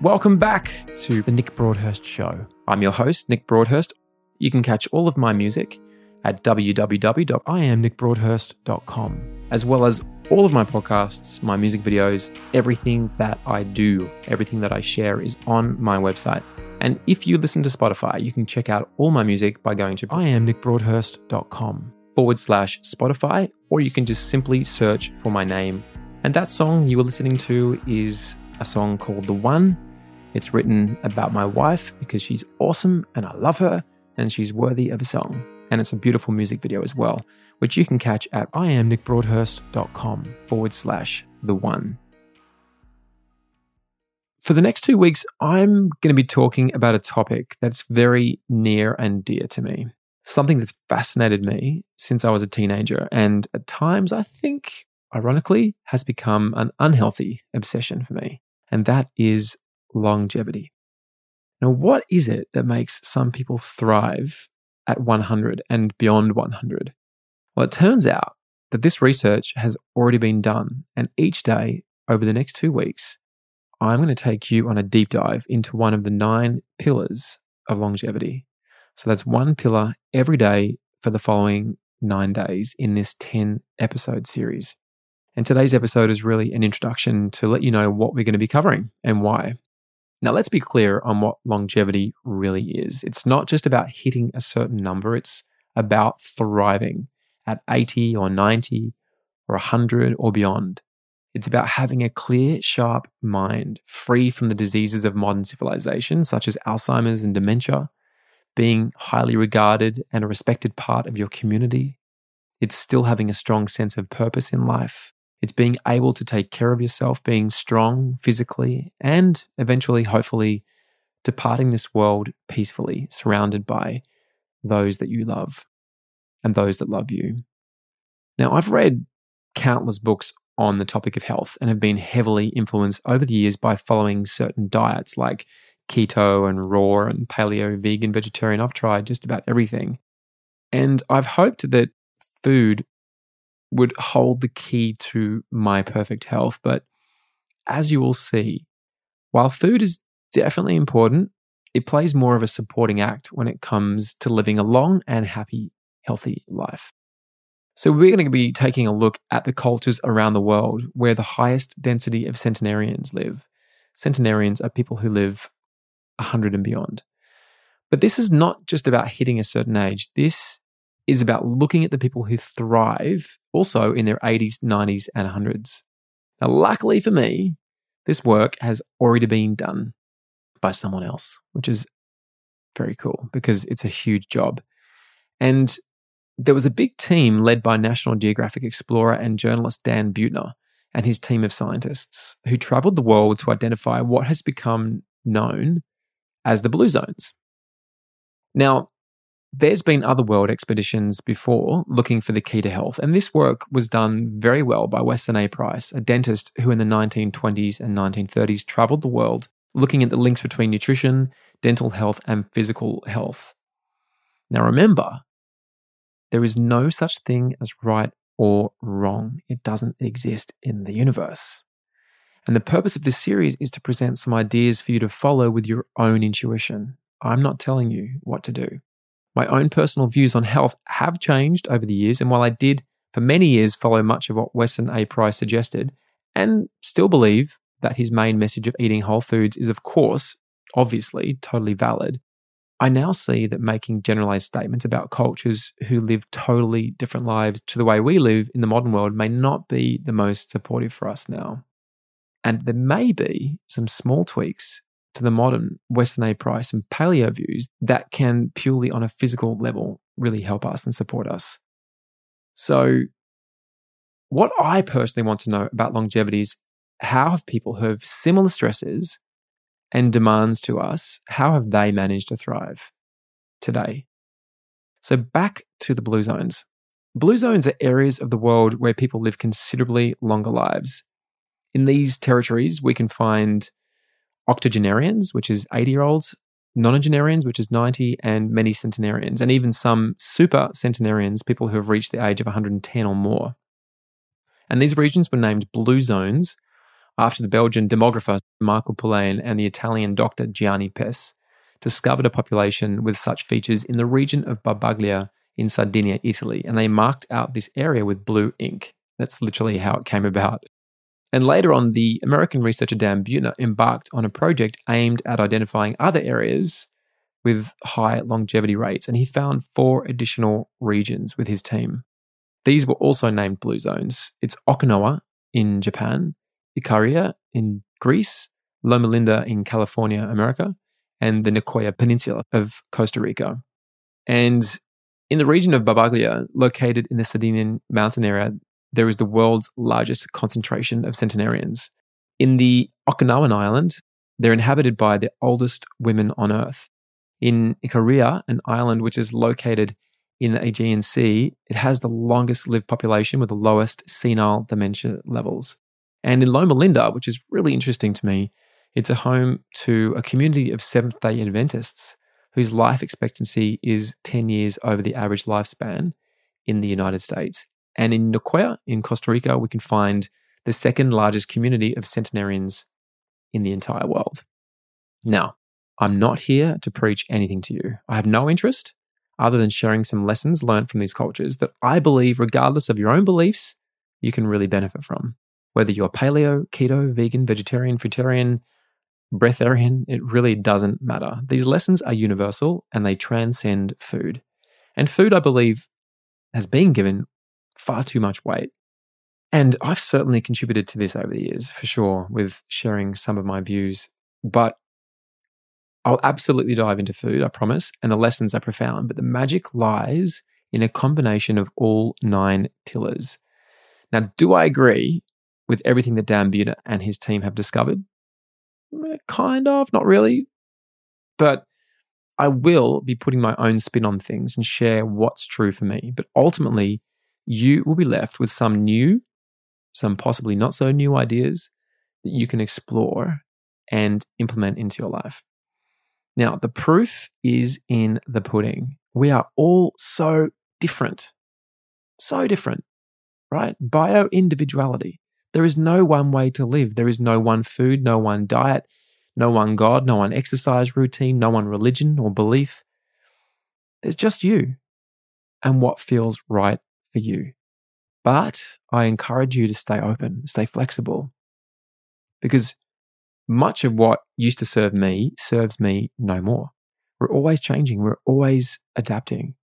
Welcome back to the Nick Broadhurst Show. I'm your host, Nick Broadhurst. You can catch all of my music at www.iamnickbroadhurst.com, as well as all of my podcasts, my music videos, everything that I do, everything that I share is on my website. And if you listen to Spotify, you can check out all my music by going to iamnickbroadhurst.com forward slash Spotify, or you can just simply search for my name. And that song you were listening to is a song called The One. It's written about my wife because she's awesome and I love her and she's worthy of a song. And it's a beautiful music video as well, which you can catch at iamnickbroadhurst.com forward slash The One. For the next two weeks, I'm going to be talking about a topic that's very near and dear to me. Something that's fascinated me since I was a teenager, and at times I think, ironically, has become an unhealthy obsession for me, and that is longevity. Now, what is it that makes some people thrive at 100 and beyond 100? Well, it turns out that this research has already been done, and each day over the next two weeks, I'm going to take you on a deep dive into one of the nine pillars of longevity. So that's one pillar every day for the following nine days in this 10 episode series. And today's episode is really an introduction to let you know what we're going to be covering and why. Now, let's be clear on what longevity really is. It's not just about hitting a certain number, it's about thriving at 80 or 90 or 100 or beyond. It's about having a clear, sharp mind, free from the diseases of modern civilization, such as Alzheimer's and dementia, being highly regarded and a respected part of your community. It's still having a strong sense of purpose in life. It's being able to take care of yourself, being strong physically, and eventually, hopefully, departing this world peacefully, surrounded by those that you love and those that love you. Now, I've read countless books on the topic of health and have been heavily influenced over the years by following certain diets like keto and raw and paleo, vegan, vegetarian. I've tried just about everything. And I've hoped that food would hold the key to my perfect health. But as you will see, while food is definitely important, it plays more of a supporting act when it comes to living a long and happy, healthy life. So, we're going to be taking a look at the cultures around the world where the highest density of centenarians live. Centenarians are people who live 100 and beyond. But this is not just about hitting a certain age. This is about looking at the people who thrive also in their 80s, 90s, and 100s. Now, luckily for me, this work has already been done by someone else, which is very cool because it's a huge job. And there was a big team led by National Geographic explorer and journalist Dan Buettner and his team of scientists who traveled the world to identify what has become known as the blue zones. Now, there's been other world expeditions before looking for the key to health, and this work was done very well by Weston A. Price, a dentist who in the 1920s and 1930s traveled the world looking at the links between nutrition, dental health, and physical health. Now, remember, there is no such thing as right or wrong. It doesn't exist in the universe. And the purpose of this series is to present some ideas for you to follow with your own intuition. I'm not telling you what to do. My own personal views on health have changed over the years, and while I did for many years follow much of what Weston A. Price suggested, and still believe that his main message of eating whole foods is, of course, obviously, totally valid, I now see that making generalized statements about cultures who live totally different lives to the way we live in the modern world may not be the most supportive for us now. And there may be some small tweaks to the modern Weston A Price and paleo views that can purely on a physical level really help us and support us. So, what I personally want to know about longevity is how have people who have similar stresses and demands to us, how have they managed to thrive today? So, back to the blue zones. Blue zones are areas of the world where people live considerably longer lives. In these territories, we can find octogenarians, which is 80 year olds, nonagenarians, which is 90, and many centenarians, and even some super centenarians, people who have reached the age of 110 or more. And these regions were named blue zones after the Belgian demographer Marco Poulain and the Italian doctor Gianni Pes discovered a population with such features in the region of Barbagia in Sardinia, Italy, and they marked out this area with blue ink. That's literally how it came about. And later on, the American researcher Dan Buettner embarked on a project aimed at identifying other areas with high longevity rates, and he found four additional regions with his team. These were also named blue zones. It's Okinawa in Japan, Ikaria in Greece, Loma Linda in California, America, and the Nicoya Peninsula of Costa Rica. And in the region of Barbagia, located in the Sardinian mountain area, there is the world's largest concentration of centenarians. In the Okinawan island, they're inhabited by the oldest women on earth. In Ikaria, an island which is located in the Aegean Sea, it has the longest lived population with the lowest senile dementia levels. And in Loma Linda, which is really interesting to me, it's a home to a community of Seventh day Adventists whose life expectancy is 10 years over the average lifespan in the United States. And in Nicoya, in Costa Rica, we can find the second largest community of centenarians in the entire world. Now, I'm not here to preach anything to you. I have no interest other than sharing some lessons learned from these cultures that I believe, regardless of your own beliefs, you can really benefit from. Whether you're paleo, keto, vegan, vegetarian, fruitarian, breatharian, it really doesn't matter. These lessons are universal and they transcend food. And food, I believe, has been given far too much weight. And I've certainly contributed to this over the years, for sure, with sharing some of my views. But I'll absolutely dive into food, I promise, and the lessons are profound. But the magic lies in a combination of all nine pillars. Now, do I agree with everything that Dan Buettner and his team have discovered? Eh, kind of, not really. But I will be putting my own spin on things and share what's true for me. But ultimately, you will be left with some new, some possibly not so new ideas that you can explore and implement into your life. Now, the proof is in the pudding. We are all so different. So different, right? Bio individuality. There is no one way to live. There is no one food, no one diet, no one God, no one exercise routine, no one religion or belief. There's just you and what feels right for you. But I encourage you to stay open, stay flexible, because much of what used to serve me serves me no more. We're always changing, we're always adapting.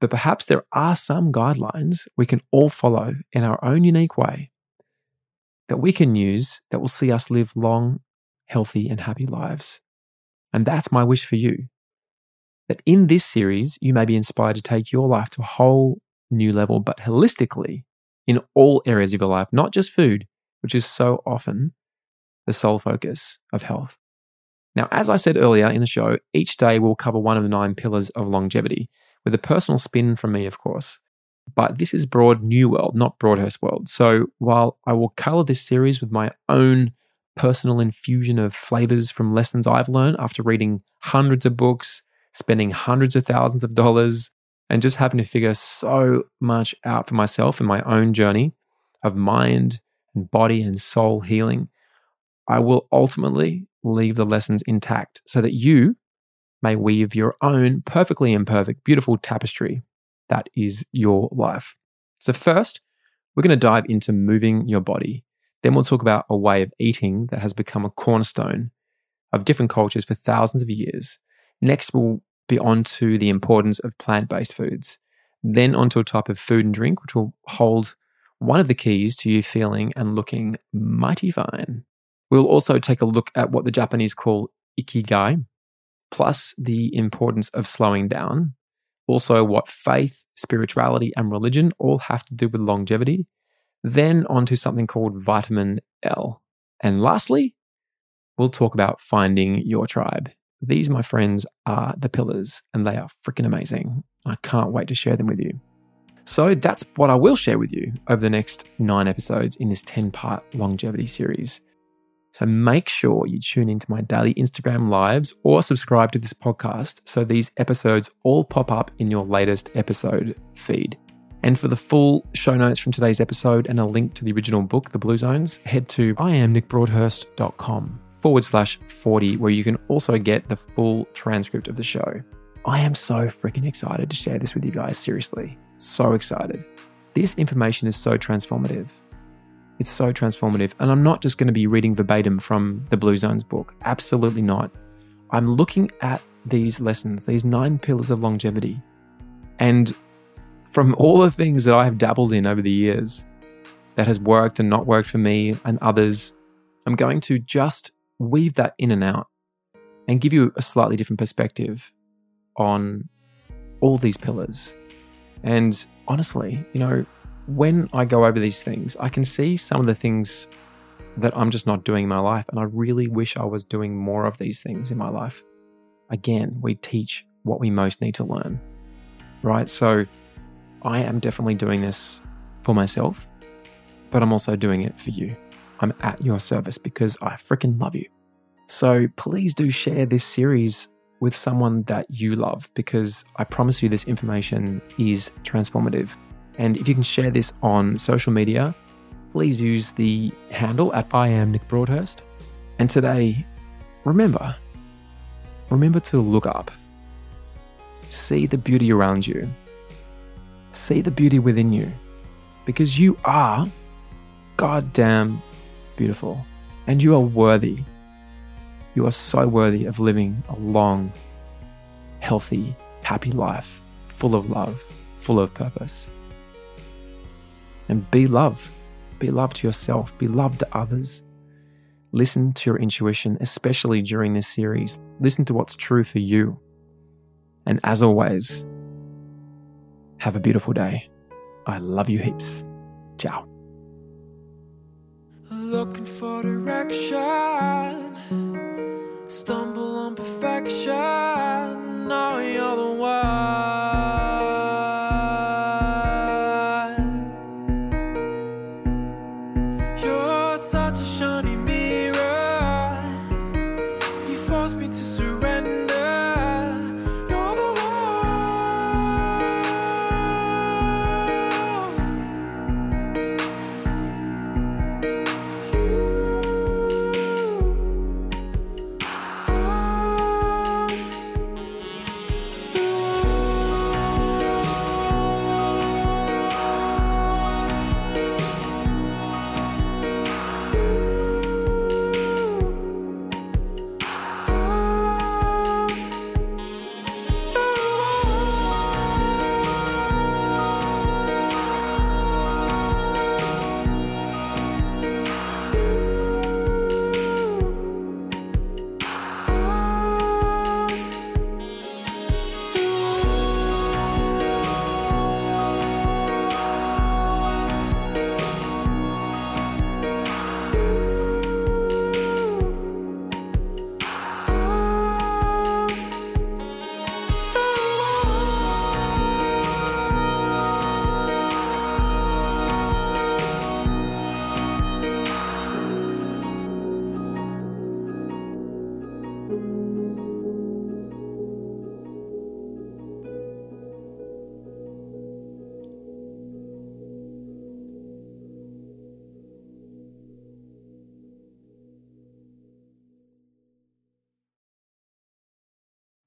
But perhaps there are some guidelines we can all follow in our own unique way that we can use that will see us live long, healthy, and happy lives. And that's my wish for you. That in this series, you may be inspired to take your life to a whole new level, but holistically in all areas of your life, not just food, which is so often the sole focus of health. Now, as I said earlier in the show, each day we'll cover one of the nine pillars of longevity, with a personal spin from me, of course. But this is broad new world, not Broadhurst world. So while I will color this series with my own personal infusion of flavors from lessons I've learned after reading hundreds of books, spending hundreds of thousands of dollars, and just having to figure so much out for myself in my own journey of mind and body and soul healing, I will ultimately leave the lessons intact so that you may weave your own perfectly imperfect, beautiful tapestry that is your life. So, first, we're going to dive into moving your body. Then we'll talk about a way of eating that has become a cornerstone of different cultures for thousands of years. Next, we'll be onto the importance of plant based foods, then onto a type of food and drink, which will hold one of the keys to you feeling and looking mighty fine. We'll also take a look at what the Japanese call ikigai, plus the importance of slowing down. Also, what faith, spirituality, and religion all have to do with longevity. Then onto something called vitamin L. And lastly, we'll talk about finding your tribe. These, my friends, are the pillars, and they are freaking amazing. I can't wait to share them with you. So that's what I will share with you over the next nine episodes in this 10 part longevity series. So make sure you tune into my daily Instagram lives or subscribe to this podcast so these episodes all pop up in your latest episode feed. And for the full show notes from today's episode and a link to the original book, The Blue Zones, head to iamnickbroadhurst.com forward slash 40, where you can also get the full transcript of the show. I am so freaking excited to share this with you guys, seriously. So excited. This information is so transformative. It's so transformative. And I'm not just going to be reading verbatim from the Blue Zones book. Absolutely not. I'm looking at these lessons, these nine pillars of longevity. And from all the things that I have dabbled in over the years that has worked and not worked for me and others, I'm going to just weave that in and out and give you a slightly different perspective on all these pillars. And honestly, you know, when I go over these things, I can see some of the things that I'm just not doing in my life. And I really wish I was doing more of these things in my life. Again, we teach what we most need to learn, right? So I am definitely doing this for myself, but I'm also doing it for you. I'm at your service because I freaking love you. So please do share this series with someone that you love because I promise you this information is transformative. And if you can share this on social media, please use the handle at I am Nick Broadhurst. And today, remember, remember to look up. See the beauty around you. See the beauty within you. Because you are goddamn beautiful. And you are worthy you are so worthy of living a long, healthy, happy life, full of love, full of purpose. And be love. Be love to yourself, be love to others. Listen to your intuition, especially during this series. Listen to what's true for you. And as always, have a beautiful day. I love you heaps. Ciao. Looking for direction stumble on perfection.